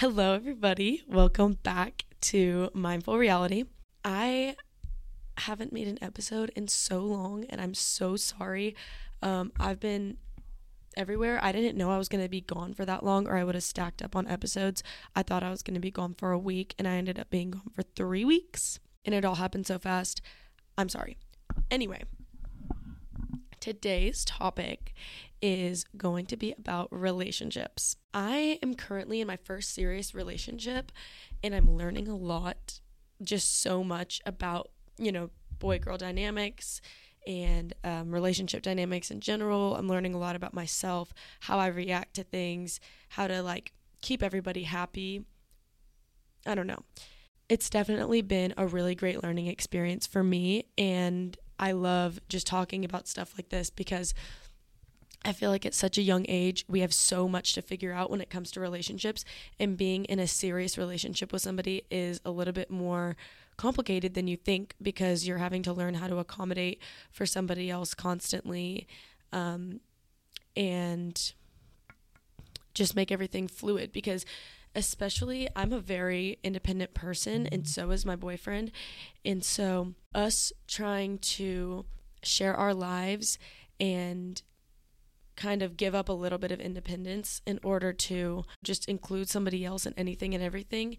Hello, everybody. Welcome back to Mindful Reality. I haven't made an episode in so long, and I'm so sorry. Um, I've been everywhere. I didn't know I was going to be gone for that long, or I would have stacked up on episodes. I thought I was going to be gone for a week, and I ended up being gone for three weeks, and it all happened so fast. I'm sorry. Anyway, today's topic is going to be about relationships. I am currently in my first serious relationship and I'm learning a lot, just so much about, you know, boy girl dynamics and um, relationship dynamics in general. I'm learning a lot about myself, how I react to things, how to like keep everybody happy. I don't know. It's definitely been a really great learning experience for me. And I love just talking about stuff like this because I feel like at such a young age, we have so much to figure out when it comes to relationships, and being in a serious relationship with somebody is a little bit more complicated than you think because you're having to learn how to accommodate for somebody else constantly um, and just make everything fluid because especially I'm a very independent person and mm-hmm. so is my boyfriend and so us trying to share our lives and kind of give up a little bit of independence in order to just include somebody else in anything and everything.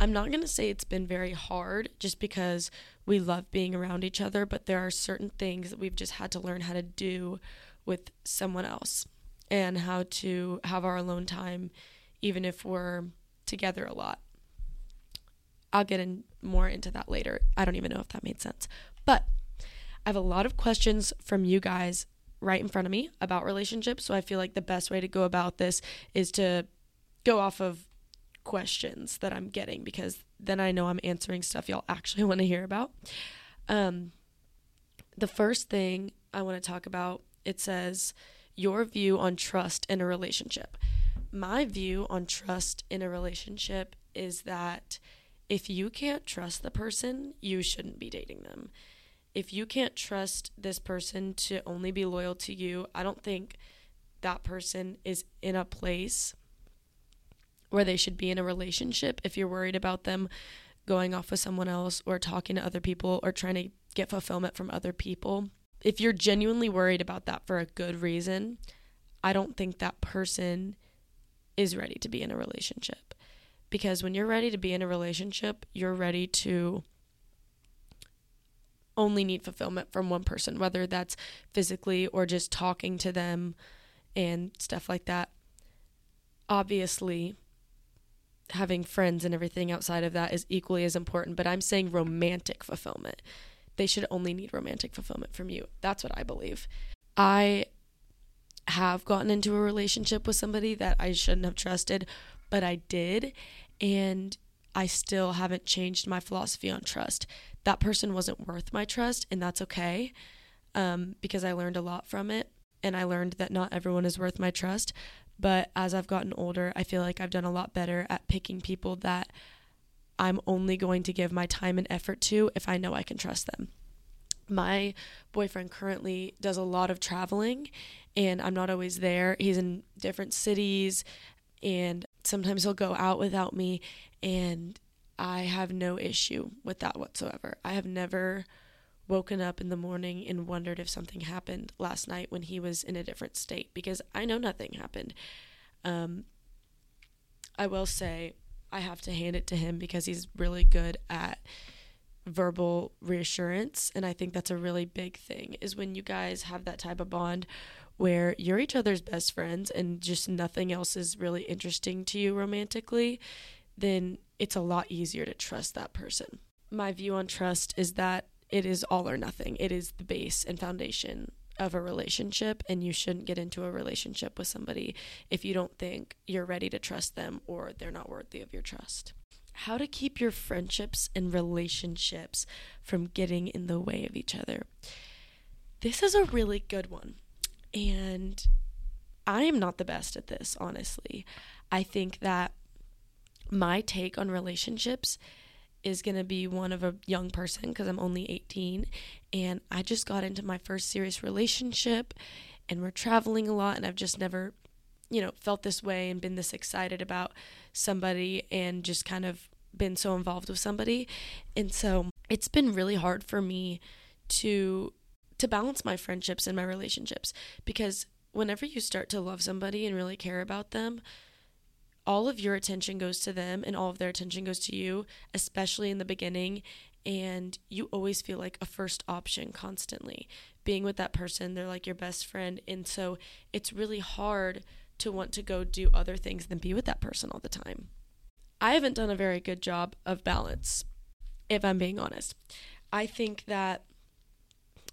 I'm not going to say it's been very hard just because we love being around each other, but there are certain things that we've just had to learn how to do with someone else and how to have our alone time even if we're together a lot. I'll get in more into that later. I don't even know if that made sense. But I have a lot of questions from you guys right in front of me about relationships. So I feel like the best way to go about this is to go off of questions that I'm getting because then I know I'm answering stuff y'all actually want to hear about. Um, the first thing I want to talk about it says your view on trust in a relationship. My view on trust in a relationship is that if you can't trust the person, you shouldn't be dating them if you can't trust this person to only be loyal to you, I don't think that person is in a place where they should be in a relationship if you're worried about them going off with someone else or talking to other people or trying to get fulfillment from other people. If you're genuinely worried about that for a good reason, I don't think that person is ready to be in a relationship. Because when you're ready to be in a relationship, you're ready to only need fulfillment from one person, whether that's physically or just talking to them and stuff like that. Obviously, having friends and everything outside of that is equally as important, but I'm saying romantic fulfillment. They should only need romantic fulfillment from you. That's what I believe. I have gotten into a relationship with somebody that I shouldn't have trusted, but I did. And I still haven't changed my philosophy on trust that person wasn't worth my trust, and that's okay um, because I learned a lot from it. And I learned that not everyone is worth my trust. But as I've gotten older, I feel like I've done a lot better at picking people that I'm only going to give my time and effort to if I know I can trust them. My boyfriend currently does a lot of traveling, and I'm not always there. He's in different cities, and sometimes he'll go out without me. And I have no issue with that whatsoever. I have never woken up in the morning and wondered if something happened last night when he was in a different state because I know nothing happened. Um, I will say I have to hand it to him because he's really good at verbal reassurance and I think that's a really big thing is when you guys have that type of bond where you're each other's best friends and just nothing else is really interesting to you romantically then it's a lot easier to trust that person. My view on trust is that it is all or nothing. It is the base and foundation of a relationship, and you shouldn't get into a relationship with somebody if you don't think you're ready to trust them or they're not worthy of your trust. How to keep your friendships and relationships from getting in the way of each other. This is a really good one. And I am not the best at this, honestly. I think that my take on relationships is going to be one of a young person because I'm only 18 and I just got into my first serious relationship and we're traveling a lot and I've just never you know, felt this way and been this excited about somebody and just kind of been so involved with somebody. And so it's been really hard for me to to balance my friendships and my relationships because whenever you start to love somebody and really care about them, all of your attention goes to them and all of their attention goes to you, especially in the beginning. And you always feel like a first option constantly. Being with that person, they're like your best friend. And so it's really hard to want to go do other things than be with that person all the time. I haven't done a very good job of balance, if I'm being honest. I think that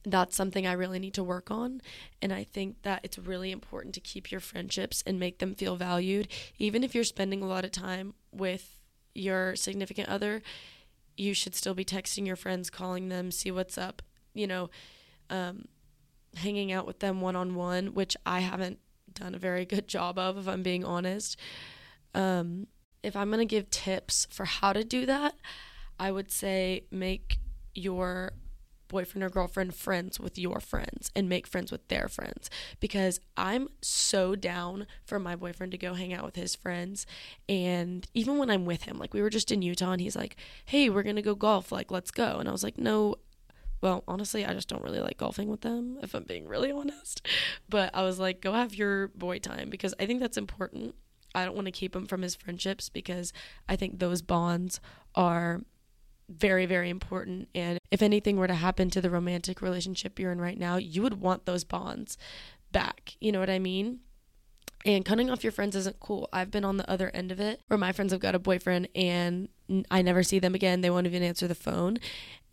that's something I really need to work on. And I think that it's really important to keep your friendships and make them feel valued. Even if you're spending a lot of time with your significant other, you should still be texting your friends, calling them, see what's up, you know, um, hanging out with them one on one, which I haven't done a very good job of, if I'm being honest. Um, if I'm going to give tips for how to do that, I would say make your boyfriend or girlfriend friends with your friends and make friends with their friends. Because I'm so down for my boyfriend to go hang out with his friends. And even when I'm with him like we were just in Utah and he's like hey we're going to go golf. Like let's go. And I was like no. Well, honestly, I just don't really like golfing with them, if I'm being really honest. But I was like, go have your boy time. Because I think that's important. I don't want to keep him from his friendships because I think those bonds are very, very important. And if anything were to happen to the romantic relationship you're in right now, you would want those bonds back. You know what I mean? And cutting off your friends isn't cool. I've been on the other end of it where my friends have got a boyfriend and I never see them again. They won't even answer the phone.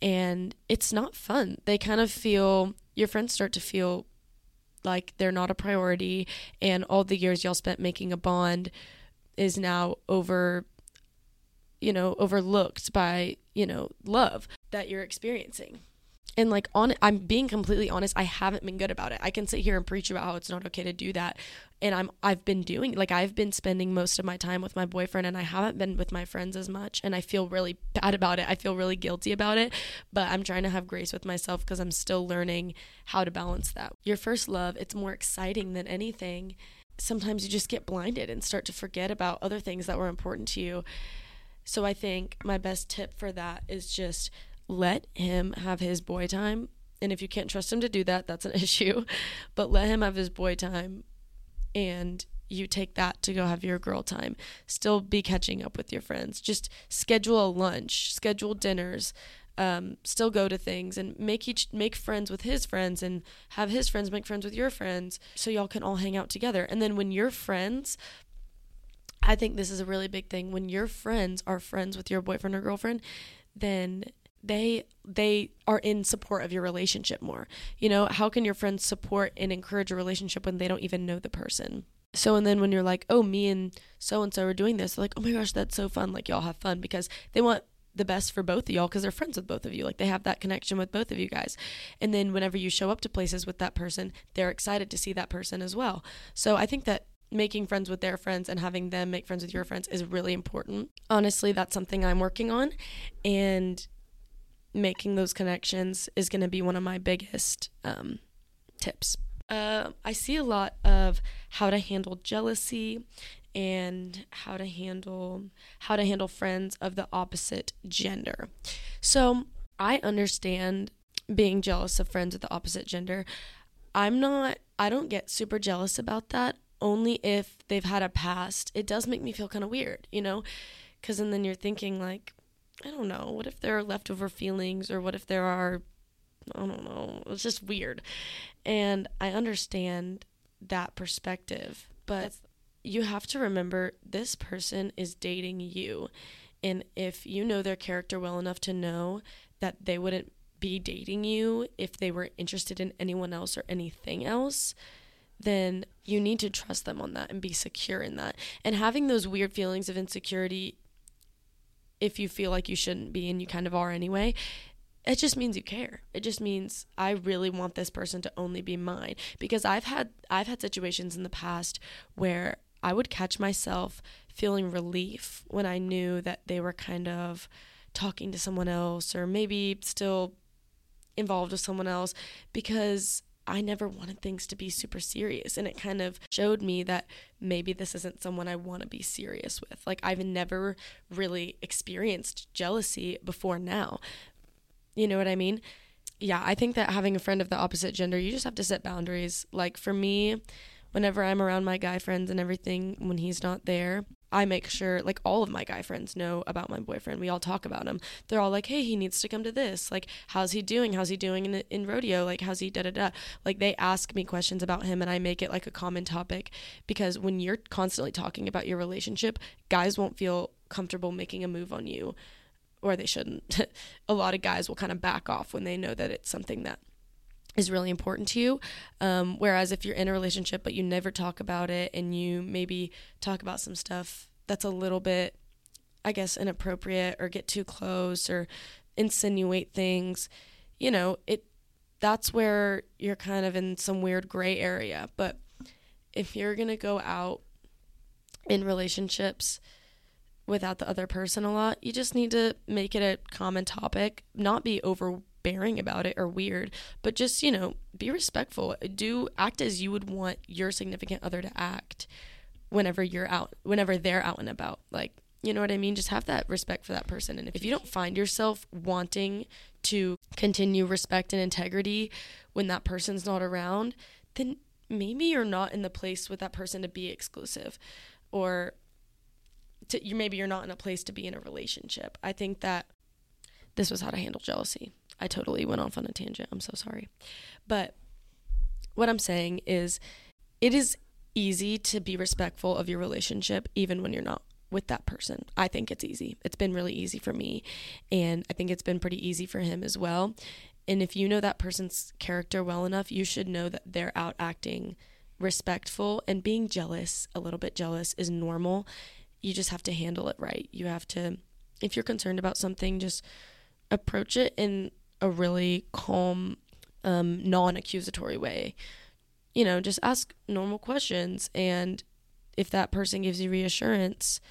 And it's not fun. They kind of feel, your friends start to feel like they're not a priority. And all the years y'all spent making a bond is now over, you know, overlooked by, you know, love that you're experiencing and like on I'm being completely honest, I haven't been good about it. I can sit here and preach about how it's not okay to do that. And I'm I've been doing like I've been spending most of my time with my boyfriend and I haven't been with my friends as much and I feel really bad about it. I feel really guilty about it, but I'm trying to have grace with myself because I'm still learning how to balance that. Your first love, it's more exciting than anything. Sometimes you just get blinded and start to forget about other things that were important to you. So I think my best tip for that is just let him have his boy time. And if you can't trust him to do that, that's an issue. But let him have his boy time and you take that to go have your girl time. Still be catching up with your friends. Just schedule a lunch, schedule dinners. Um, still go to things and make each make friends with his friends and have his friends make friends with your friends so y'all can all hang out together. And then when your friends I think this is a really big thing. When your friends are friends with your boyfriend or girlfriend, then they they are in support of your relationship more. You know, how can your friends support and encourage a relationship when they don't even know the person? So and then when you're like, "Oh, me and so and so are doing this." They're like, "Oh my gosh, that's so fun." Like y'all have fun because they want the best for both of y'all because they're friends with both of you. Like they have that connection with both of you guys. And then whenever you show up to places with that person, they're excited to see that person as well. So I think that making friends with their friends and having them make friends with your friends is really important. Honestly, that's something I'm working on. And making those connections is going to be one of my biggest um, tips. Uh, I see a lot of how to handle jealousy and how to handle how to handle friends of the opposite gender. So I understand being jealous of friends of the opposite gender. I'm not I don't get super jealous about that only if they've had a past. It does make me feel kind of weird, you know? Cuz and then you're thinking like I don't know. What if there are leftover feelings or what if there are I don't know. It's just weird. And I understand that perspective, but you have to remember this person is dating you. And if you know their character well enough to know that they wouldn't be dating you if they were interested in anyone else or anything else, then you need to trust them on that and be secure in that. And having those weird feelings of insecurity if you feel like you shouldn't be and you kind of are anyway, it just means you care. It just means I really want this person to only be mine because I've had I've had situations in the past where I would catch myself feeling relief when I knew that they were kind of talking to someone else or maybe still involved with someone else because I never wanted things to be super serious. And it kind of showed me that maybe this isn't someone I want to be serious with. Like, I've never really experienced jealousy before now. You know what I mean? Yeah, I think that having a friend of the opposite gender, you just have to set boundaries. Like, for me, whenever I'm around my guy friends and everything, when he's not there, I make sure, like, all of my guy friends know about my boyfriend. We all talk about him. They're all like, hey, he needs to come to this. Like, how's he doing? How's he doing in, in rodeo? Like, how's he da da da? Like, they ask me questions about him and I make it like a common topic because when you're constantly talking about your relationship, guys won't feel comfortable making a move on you or they shouldn't. a lot of guys will kind of back off when they know that it's something that is really important to you. Um, whereas if you're in a relationship but you never talk about it and you maybe talk about some stuff that's a little bit, I guess, inappropriate or get too close or insinuate things, you know, it that's where you're kind of in some weird gray area. But if you're gonna go out in relationships without the other person a lot, you just need to make it a common topic, not be over bearing about it or weird, but just, you know, be respectful. Do act as you would want your significant other to act whenever you're out, whenever they're out and about. Like, you know what I mean? Just have that respect for that person. And if you don't find yourself wanting to continue respect and integrity when that person's not around, then maybe you're not in the place with that person to be exclusive or to, you maybe you're not in a place to be in a relationship. I think that this was how to handle jealousy. I totally went off on a tangent. I'm so sorry. But what I'm saying is, it is easy to be respectful of your relationship even when you're not with that person. I think it's easy. It's been really easy for me. And I think it's been pretty easy for him as well. And if you know that person's character well enough, you should know that they're out acting respectful and being jealous, a little bit jealous, is normal. You just have to handle it right. You have to, if you're concerned about something, just approach it in a really calm, um, non accusatory way. You know, just ask normal questions. And if that person gives you reassurance,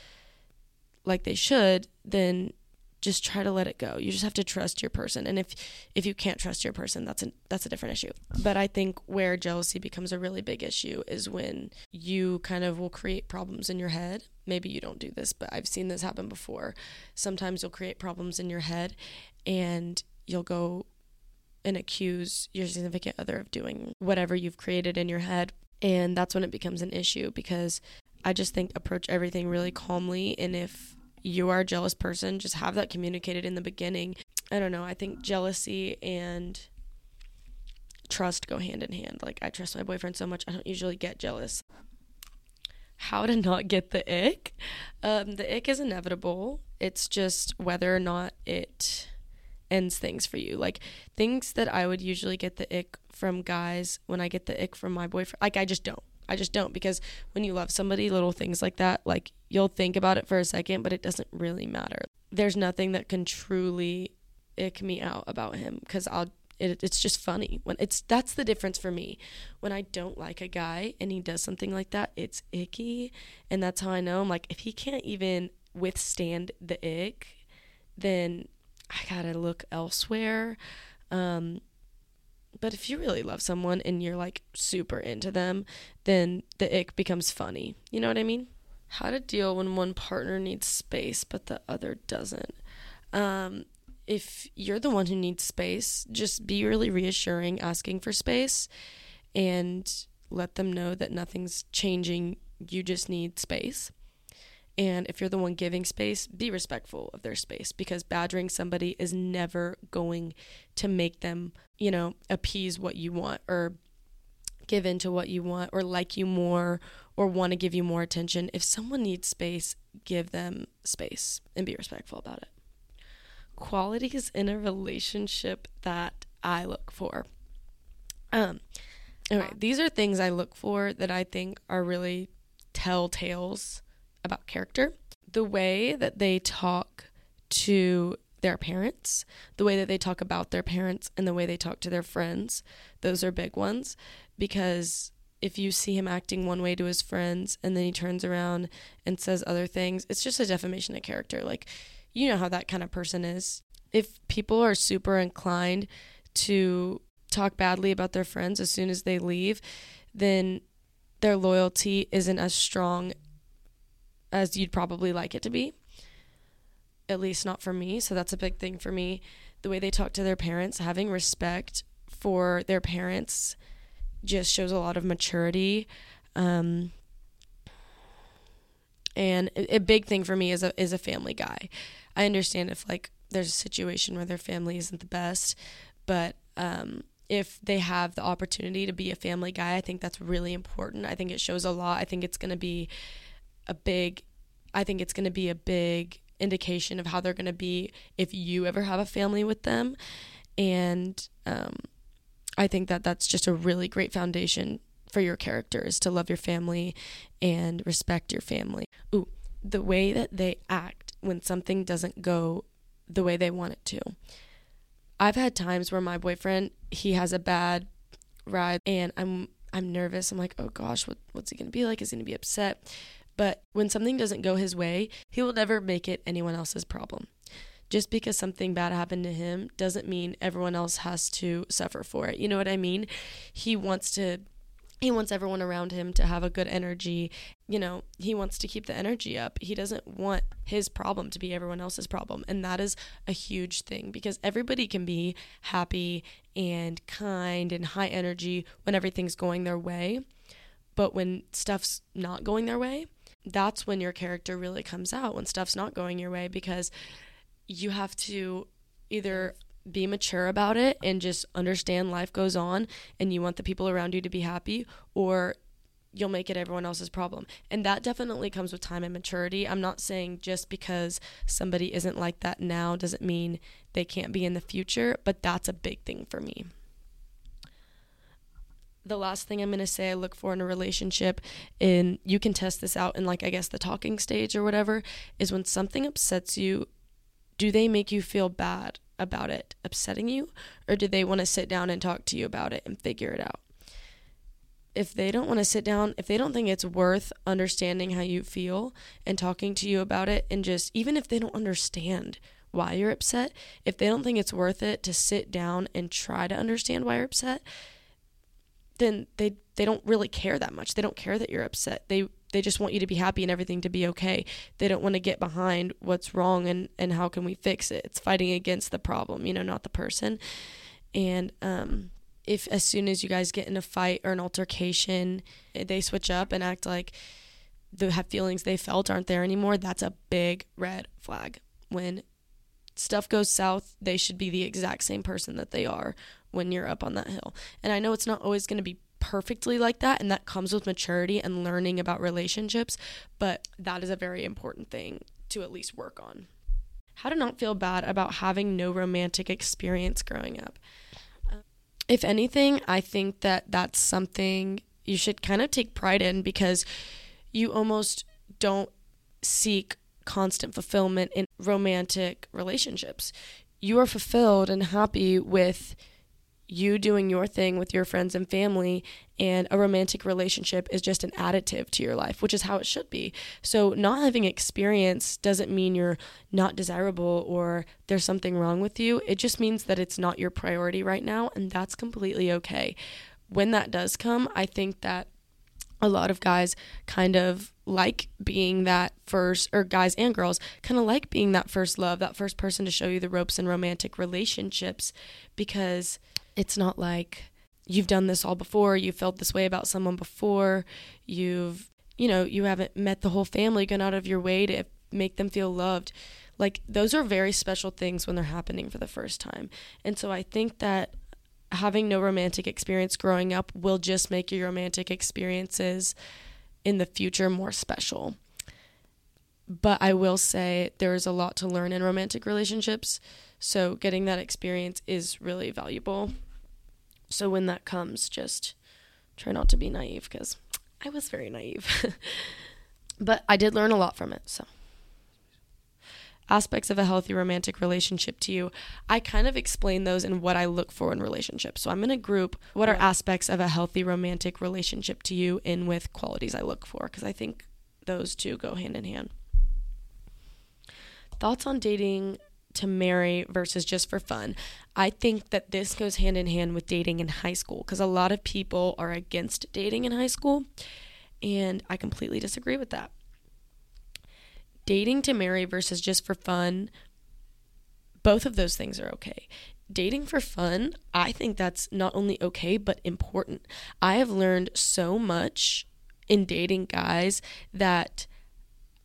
like they should, then just try to let it go. You just have to trust your person. And if if you can't trust your person, that's a that's a different issue. But I think where jealousy becomes a really big issue is when you kind of will create problems in your head. Maybe you don't do this, but I've seen this happen before. Sometimes you'll create problems in your head and you'll go and accuse your significant other of doing whatever you've created in your head. And that's when it becomes an issue because I just think approach everything really calmly. And if you are a jealous person, just have that communicated in the beginning. I don't know. I think jealousy and trust go hand in hand. Like, I trust my boyfriend so much, I don't usually get jealous. How to not get the ick? Um, the ick is inevitable. It's just whether or not it ends things for you. Like things that I would usually get the ick from guys when I get the ick from my boyfriend, like I just don't. I just don't because when you love somebody, little things like that, like you'll think about it for a second, but it doesn't really matter. There's nothing that can truly ick me out about him because I'll it, it's just funny when it's that's the difference for me when i don't like a guy and he does something like that it's icky and that's how i know i'm like if he can't even withstand the ick then I gotta look elsewhere. Um, but if you really love someone and you're like super into them, then the ick becomes funny. You know what I mean? How to deal when one partner needs space but the other doesn't. Um, if you're the one who needs space, just be really reassuring, asking for space, and let them know that nothing's changing. You just need space. And if you're the one giving space, be respectful of their space because badgering somebody is never going to make them, you know, appease what you want or give in to what you want or like you more or want to give you more attention. If someone needs space, give them space and be respectful about it. Qualities in a relationship that I look for. Um, okay, these are things I look for that I think are really telltales about character. The way that they talk to their parents, the way that they talk about their parents, and the way they talk to their friends, those are big ones because if you see him acting one way to his friends and then he turns around and says other things, it's just a defamation of character. Like, you know how that kind of person is. If people are super inclined to talk badly about their friends as soon as they leave, then their loyalty isn't as strong as you'd probably like it to be. At least not for me. So that's a big thing for me. The way they talk to their parents, having respect for their parents just shows a lot of maturity. Um, and a, big thing for me is a is a family guy. I understand if like there's a situation where their family isn't the best, but um, if they have the opportunity to be a family guy, I think that's really important. I think it shows a lot. I think it's going to be a big I think it's going to be a big indication of how they're going to be if you ever have a family with them. And um, I think that that's just a really great foundation for your characters to love your family and respect your family. Ooh, the way that they act when something doesn't go the way they want it to. I've had times where my boyfriend, he has a bad ride and I'm I'm nervous. I'm like, "Oh gosh, what what's he going to be like? Is he going to be upset?" But when something doesn't go his way, he will never make it anyone else's problem. Just because something bad happened to him doesn't mean everyone else has to suffer for it. You know what I mean? He wants to he wants everyone around him to have a good energy. You know, he wants to keep the energy up. He doesn't want his problem to be everyone else's problem. And that is a huge thing because everybody can be happy and kind and high energy when everything's going their way. But when stuff's not going their way, that's when your character really comes out when stuff's not going your way because you have to either be mature about it and just understand life goes on and you want the people around you to be happy or you'll make it everyone else's problem. And that definitely comes with time and maturity. I'm not saying just because somebody isn't like that now doesn't mean they can't be in the future, but that's a big thing for me the last thing I'm going to say I look for in a relationship, and you can test this out in, like, I guess the talking stage or whatever, is when something upsets you, do they make you feel bad about it upsetting you, or do they want to sit down and talk to you about it and figure it out? If they don't want to sit down, if they don't think it's worth understanding how you feel and talking to you about it, and just even if they don't understand why you're upset, if they don't think it's worth it to sit down and try to understand why you're upset, then they they don't really care that much. They don't care that you're upset. They they just want you to be happy and everything to be okay. They don't want to get behind what's wrong and and how can we fix it. It's fighting against the problem, you know, not the person. And um if as soon as you guys get in a fight or an altercation, they switch up and act like the feelings they felt aren't there anymore, that's a big red flag. When stuff goes south, they should be the exact same person that they are when you're up on that hill. And I know it's not always going to be perfectly like that, and that comes with maturity and learning about relationships, but that is a very important thing to at least work on. How to not feel bad about having no romantic experience growing up. if anything, I think that that's something you should kind of take pride in because you almost don't seek constant fulfillment in romantic relationships. You are fulfilled and happy with you doing your thing with your friends and family and a romantic relationship is just an additive to your life which is how it should be. So not having experience doesn't mean you're not desirable or there's something wrong with you. It just means that it's not your priority right now and that's completely okay. When that does come i think that a lot of guys kind of like being that first, or guys and girls kind of like being that first love, that first person to show you the ropes in romantic relationships because it's not like you've done this all before, you felt this way about someone before, you've, you know, you haven't met the whole family, gone out of your way to make them feel loved. Like, those are very special things when they're happening for the first time. And so I think that having no romantic experience growing up will just make your romantic experiences in the future more special. But I will say there's a lot to learn in romantic relationships. So getting that experience is really valuable. So when that comes, just try not to be naive because I was very naive. but I did learn a lot from it. So aspects of a healthy romantic relationship to you, I kind of explain those in what I look for in relationships. So I'm going to group what are aspects of a healthy romantic relationship to you in with qualities I look for because I think those two go hand in hand. Thoughts on dating to marry versus just for fun. I think that this goes hand in hand with dating in high school because a lot of people are against dating in high school, and I completely disagree with that. Dating to marry versus just for fun, both of those things are okay. Dating for fun, I think that's not only okay, but important. I have learned so much in dating guys that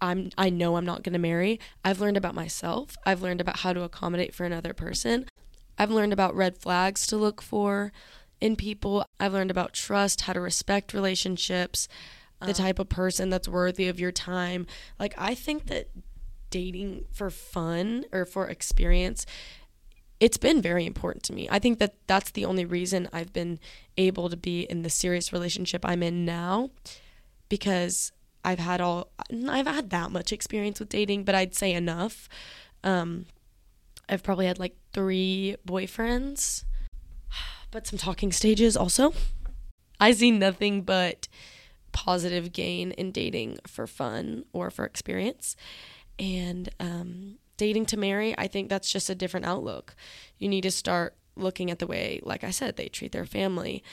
I'm I know I'm not going to marry. I've learned about myself. I've learned about how to accommodate for another person. I've learned about red flags to look for in people. I've learned about trust, how to respect relationships, the um, type of person that's worthy of your time. Like I think that dating for fun or for experience it's been very important to me. I think that that's the only reason I've been able to be in the serious relationship I'm in now because I've had all I've had that much experience with dating, but I'd say enough. Um, I've probably had like three boyfriends, but some talking stages also. I see nothing but positive gain in dating for fun or for experience. And um, dating to marry, I think that's just a different outlook. You need to start looking at the way, like I said, they treat their family.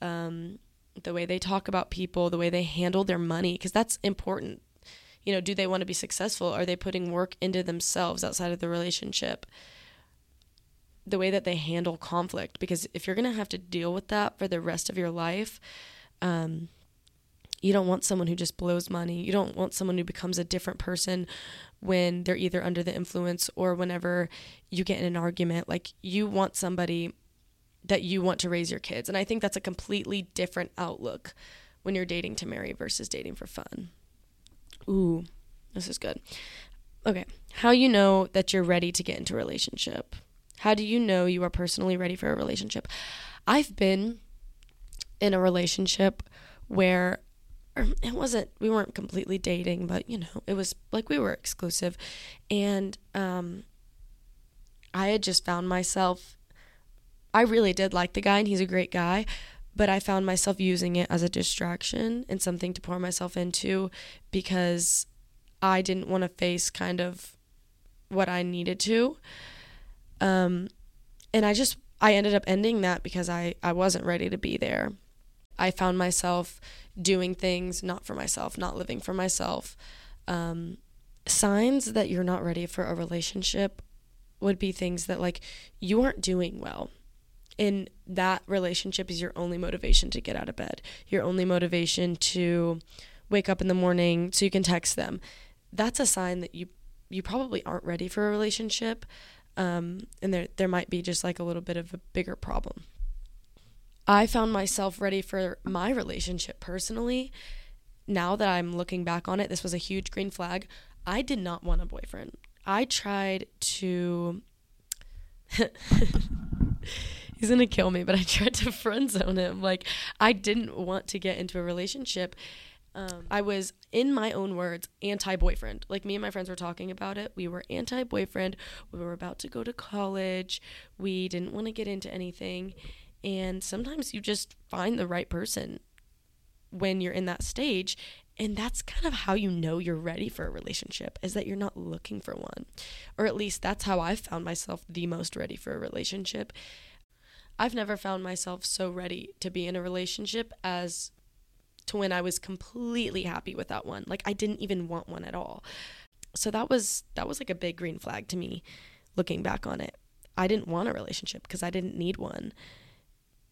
Um, the way they talk about people, the way they handle their money, because that's important. You know, do they want to be successful? Are they putting work into themselves outside of the relationship? The way that they handle conflict, because if you're going to have to deal with that for the rest of your life, um, you don't want someone who just blows money. You don't want someone who becomes a different person when they're either under the influence or whenever you get in an argument. Like, you want somebody that you want to raise your kids. And I think that's a completely different outlook when you're dating to marry versus dating for fun. Ooh, this is good. Okay, how you know that you're ready to get into a relationship? How do you know you are personally ready for a relationship? I've been in a relationship where it wasn't we weren't completely dating, but you know, it was like we were exclusive and um I had just found myself I really did like the guy and he's a great guy, but I found myself using it as a distraction and something to pour myself into because I didn't want to face kind of what I needed to. Um, and I just I ended up ending that because I I wasn't ready to be there. I found myself doing things not for myself, not living for myself. Um, signs that you're not ready for a relationship would be things that like you aren't doing well in that relationship is your only motivation to get out of bed, your only motivation to wake up in the morning so you can text them. That's a sign that you you probably aren't ready for a relationship, um, and there there might be just like a little bit of a bigger problem. I found myself ready for my relationship personally. Now that I'm looking back on it, this was a huge green flag. I did not want a boyfriend. I tried to he's gonna kill me, but I tried to friend zone him. Like I didn't want to get into a relationship. Um, I was, in my own words, anti boyfriend. Like me and my friends were talking about it. We were anti boyfriend. We were about to go to college. We didn't want to get into anything. And sometimes you just find the right person when you're in that stage. And that's kind of how you know you're ready for a relationship, is that you're not looking for one. Or at least that's how I found myself the most ready for a relationship I've never found myself so ready to be in a relationship as to when I was completely happy with that one. Like I didn't even want one at all. So that was that was like a big green flag to me looking back on it. I didn't want a relationship because I didn't need one.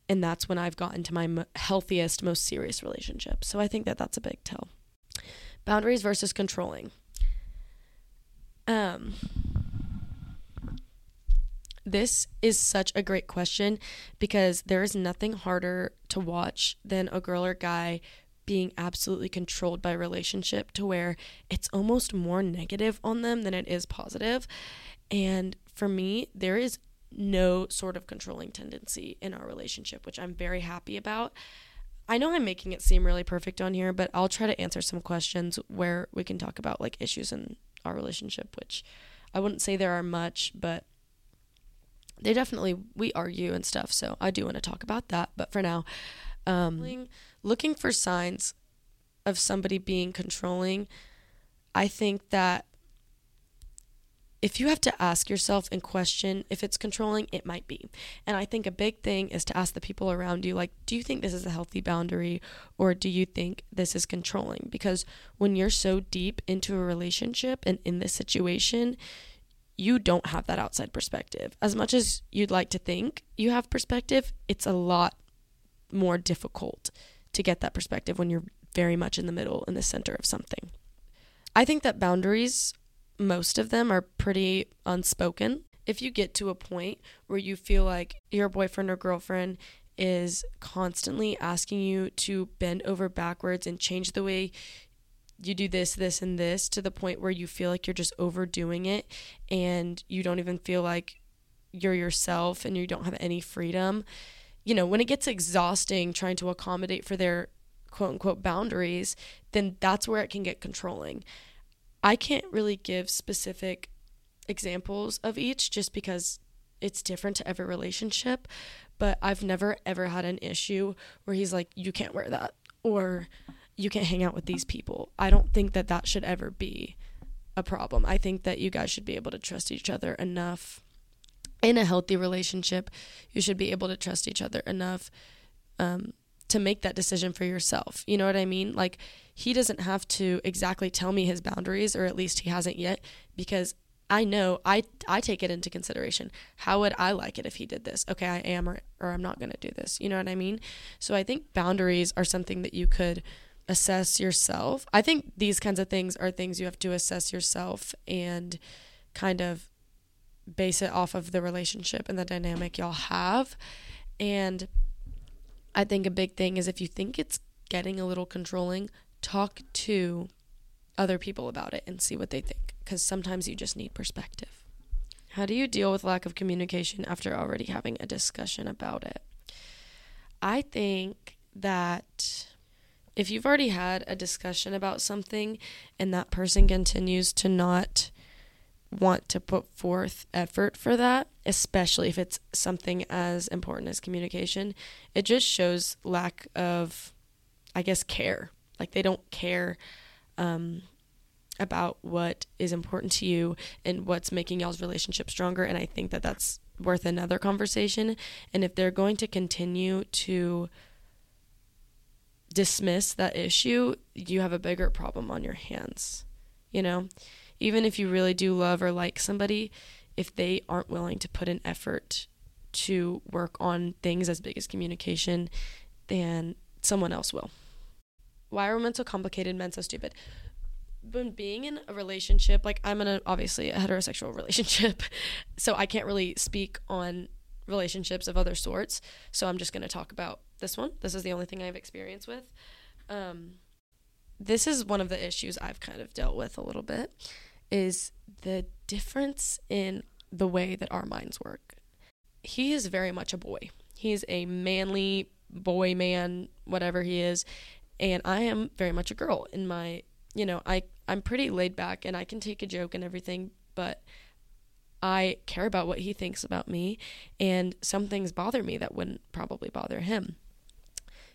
And that's when I've gotten to my healthiest, most serious relationship. So I think that that's a big tell. Boundaries versus controlling. Um this is such a great question because there is nothing harder to watch than a girl or guy being absolutely controlled by relationship to where it's almost more negative on them than it is positive. And for me, there is no sort of controlling tendency in our relationship, which I'm very happy about. I know I'm making it seem really perfect on here, but I'll try to answer some questions where we can talk about like issues in our relationship, which I wouldn't say there are much, but they definitely we argue and stuff so i do want to talk about that but for now um, looking for signs of somebody being controlling i think that if you have to ask yourself and question if it's controlling, it might be. And I think a big thing is to ask the people around you, like, do you think this is a healthy boundary or do you think this is controlling? Because when you're so deep into a relationship and in this situation, you don't have that outside perspective. As much as you'd like to think you have perspective, it's a lot more difficult to get that perspective when you're very much in the middle, in the center of something. I think that boundaries most of them are pretty unspoken. If you get to a point where you feel like your boyfriend or girlfriend is constantly asking you to bend over backwards and change the way you do this, this, and this to the point where you feel like you're just overdoing it and you don't even feel like you're yourself and you don't have any freedom. You know, when it gets exhausting trying to accommodate for their quote unquote boundaries, then that's where it can get controlling. I can't really give specific examples of each just because it's different to every relationship, but I've never ever had an issue where he's like, you can't wear that or you can't hang out with these people. I don't think that that should ever be a problem. I think that you guys should be able to trust each other enough. In a healthy relationship, you should be able to trust each other enough um, to make that decision for yourself. You know what I mean? Like, he doesn't have to exactly tell me his boundaries, or at least he hasn't yet, because I know I I take it into consideration. How would I like it if he did this? Okay, I am or, or I'm not going to do this. You know what I mean? So I think boundaries are something that you could assess yourself. I think these kinds of things are things you have to assess yourself and kind of base it off of the relationship and the dynamic y'all have. And I think a big thing is if you think it's getting a little controlling, talk to other people about it and see what they think because sometimes you just need perspective. How do you deal with lack of communication after already having a discussion about it? I think that if you've already had a discussion about something and that person continues to not want to put forth effort for that, especially if it's something as important as communication, it just shows lack of, I guess, care. Like they don't care um, about what is important to you and what's making y'all's relationship stronger. And I think that that's worth another conversation. And if they're going to continue to dismiss that issue, you have a bigger problem on your hands. You know, even if you really do love or like somebody, if they aren't willing to put an effort to work on things as big as communication, then someone else will. Why are women so complicated, men so stupid? When being in a relationship, like I'm in a obviously a heterosexual relationship, so I can't really speak on relationships of other sorts. So I'm just going to talk about this one. This is the only thing I've experienced with. Um, this is one of the issues I've kind of dealt with a little bit is the difference in the way that our minds work. He is very much a boy. He's a manly boy man, whatever he is, and I am very much a girl in my, you know, I I'm pretty laid back and I can take a joke and everything, but I care about what he thinks about me, and some things bother me that wouldn't probably bother him.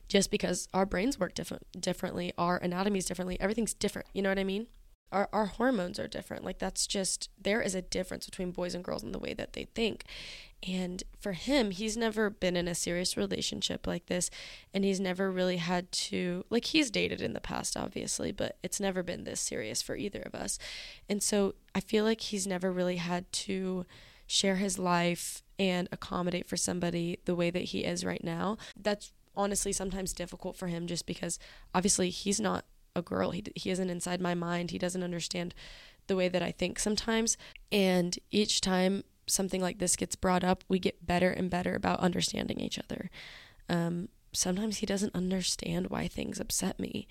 Just because our brains work different differently, our anatomy is differently, everything's different. You know what I mean? Our our hormones are different. Like that's just there is a difference between boys and girls in the way that they think. And for him, he's never been in a serious relationship like this. And he's never really had to, like, he's dated in the past, obviously, but it's never been this serious for either of us. And so I feel like he's never really had to share his life and accommodate for somebody the way that he is right now. That's honestly sometimes difficult for him just because obviously he's not a girl. He, he isn't inside my mind. He doesn't understand the way that I think sometimes. And each time something like this gets brought up, we get better and better about understanding each other. Um, sometimes he doesn't understand why things upset me.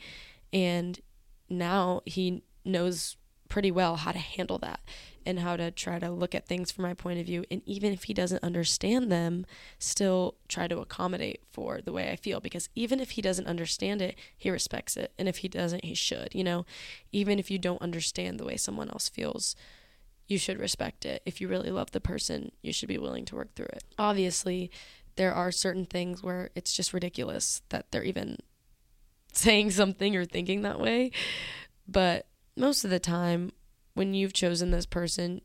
And now he knows pretty well how to handle that and how to try to look at things from my point of view. And even if he doesn't understand them, still try to accommodate for the way I feel. Because even if he doesn't understand it, he respects it. And if he doesn't, he should. You know, even if you don't understand the way someone else feels, you should respect it. If you really love the person, you should be willing to work through it. Obviously, there are certain things where it's just ridiculous that they're even saying something or thinking that way. But most of the time, when you've chosen this person,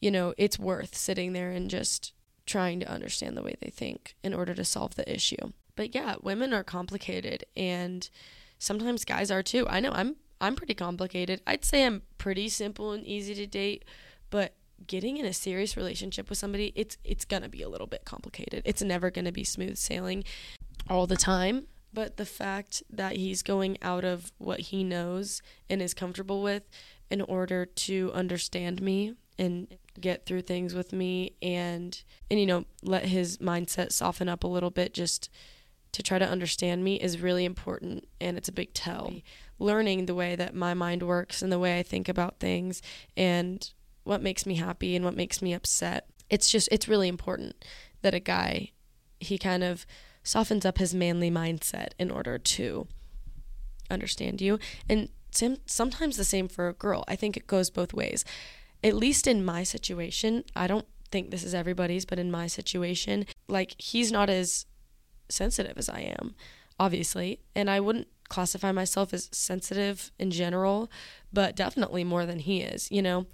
you know, it's worth sitting there and just trying to understand the way they think in order to solve the issue. But yeah, women are complicated and sometimes guys are too. I know I'm I'm pretty complicated. I'd say I'm pretty simple and easy to date, but getting in a serious relationship with somebody, it's it's going to be a little bit complicated. It's never going to be smooth sailing all the time. But the fact that he's going out of what he knows and is comfortable with in order to understand me and get through things with me and and you know let his mindset soften up a little bit just to try to understand me is really important and it's a big tell learning the way that my mind works and the way I think about things and what makes me happy and what makes me upset it's just it's really important that a guy he kind of softens up his manly mindset in order to understand you. And sometimes the same for a girl. I think it goes both ways. At least in my situation, I don't think this is everybody's, but in my situation, like he's not as sensitive as I am, obviously. And I wouldn't classify myself as sensitive in general, but definitely more than he is, you know?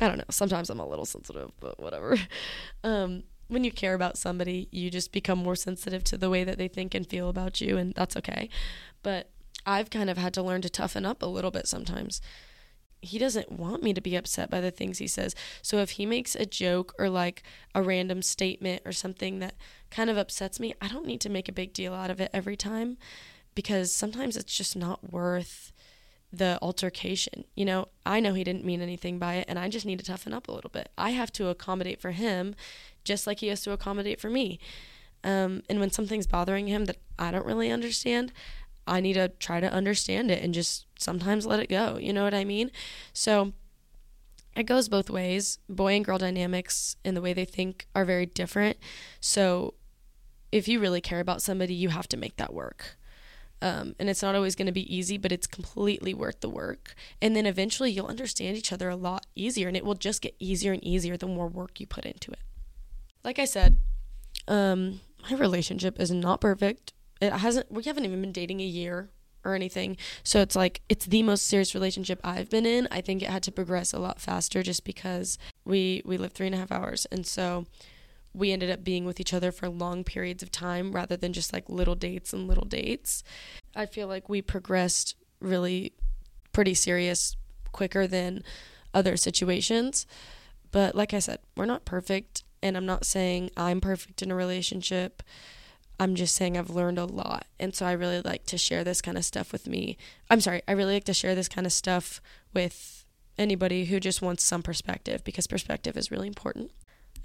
I don't know. Sometimes I'm a little sensitive, but whatever. Um, when you care about somebody, you just become more sensitive to the way that they think and feel about you, and that's okay. But I've kind of had to learn to toughen up a little bit sometimes. He doesn't want me to be upset by the things he says. So if he makes a joke or like a random statement or something that kind of upsets me, I don't need to make a big deal out of it every time because sometimes it's just not worth the altercation. You know, I know he didn't mean anything by it and I just need to toughen up a little bit. I have to accommodate for him just like he has to accommodate for me. Um, and when something's bothering him that I don't really understand, I need to try to understand it and just sometimes let it go. You know what I mean? So it goes both ways. Boy and girl dynamics and the way they think are very different. So if you really care about somebody, you have to make that work. Um, and it's not always going to be easy, but it's completely worth the work. And then eventually you'll understand each other a lot easier, and it will just get easier and easier the more work you put into it. Like I said, um, my relationship is not perfect. It hasn't. We haven't even been dating a year or anything. So it's like it's the most serious relationship I've been in. I think it had to progress a lot faster just because we we lived three and a half hours, and so we ended up being with each other for long periods of time rather than just like little dates and little dates. I feel like we progressed really pretty serious quicker than other situations. But like I said, we're not perfect. And I'm not saying I'm perfect in a relationship. I'm just saying I've learned a lot. And so I really like to share this kind of stuff with me. I'm sorry, I really like to share this kind of stuff with anybody who just wants some perspective because perspective is really important.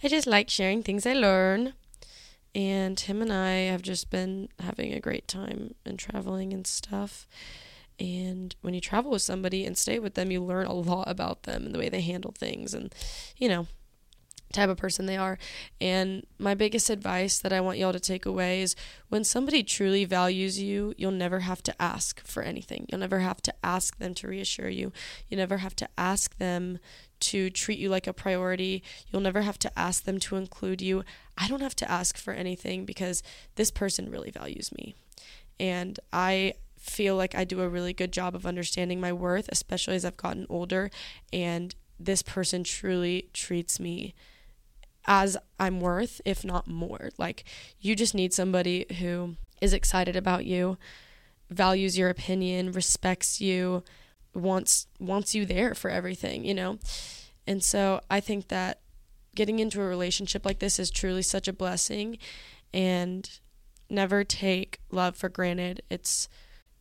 I just like sharing things I learn. And him and I have just been having a great time and traveling and stuff. And when you travel with somebody and stay with them, you learn a lot about them and the way they handle things and, you know, type of person they are. And my biggest advice that I want y'all to take away is when somebody truly values you, you'll never have to ask for anything. You'll never have to ask them to reassure you. You never have to ask them to treat you like a priority. You'll never have to ask them to include you. I don't have to ask for anything because this person really values me. And I feel like I do a really good job of understanding my worth, especially as I've gotten older. And this person truly treats me as I'm worth, if not more. Like, you just need somebody who is excited about you, values your opinion, respects you, wants wants you there for everything, you know? And so I think that getting into a relationship like this is truly such a blessing and never take love for granted. It's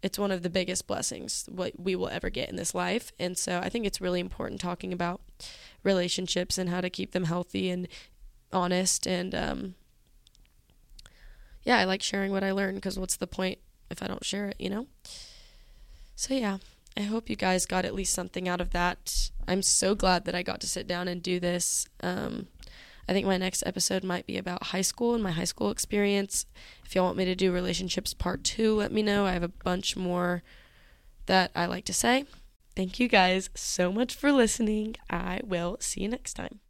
it's one of the biggest blessings what we will ever get in this life. And so I think it's really important talking about relationships and how to keep them healthy and honest and um yeah, I like sharing what I learn because what's the point if I don't share it, you know? So yeah. I hope you guys got at least something out of that. I'm so glad that I got to sit down and do this. Um, I think my next episode might be about high school and my high school experience. If y'all want me to do relationships part two, let me know. I have a bunch more that I like to say. Thank you guys so much for listening. I will see you next time.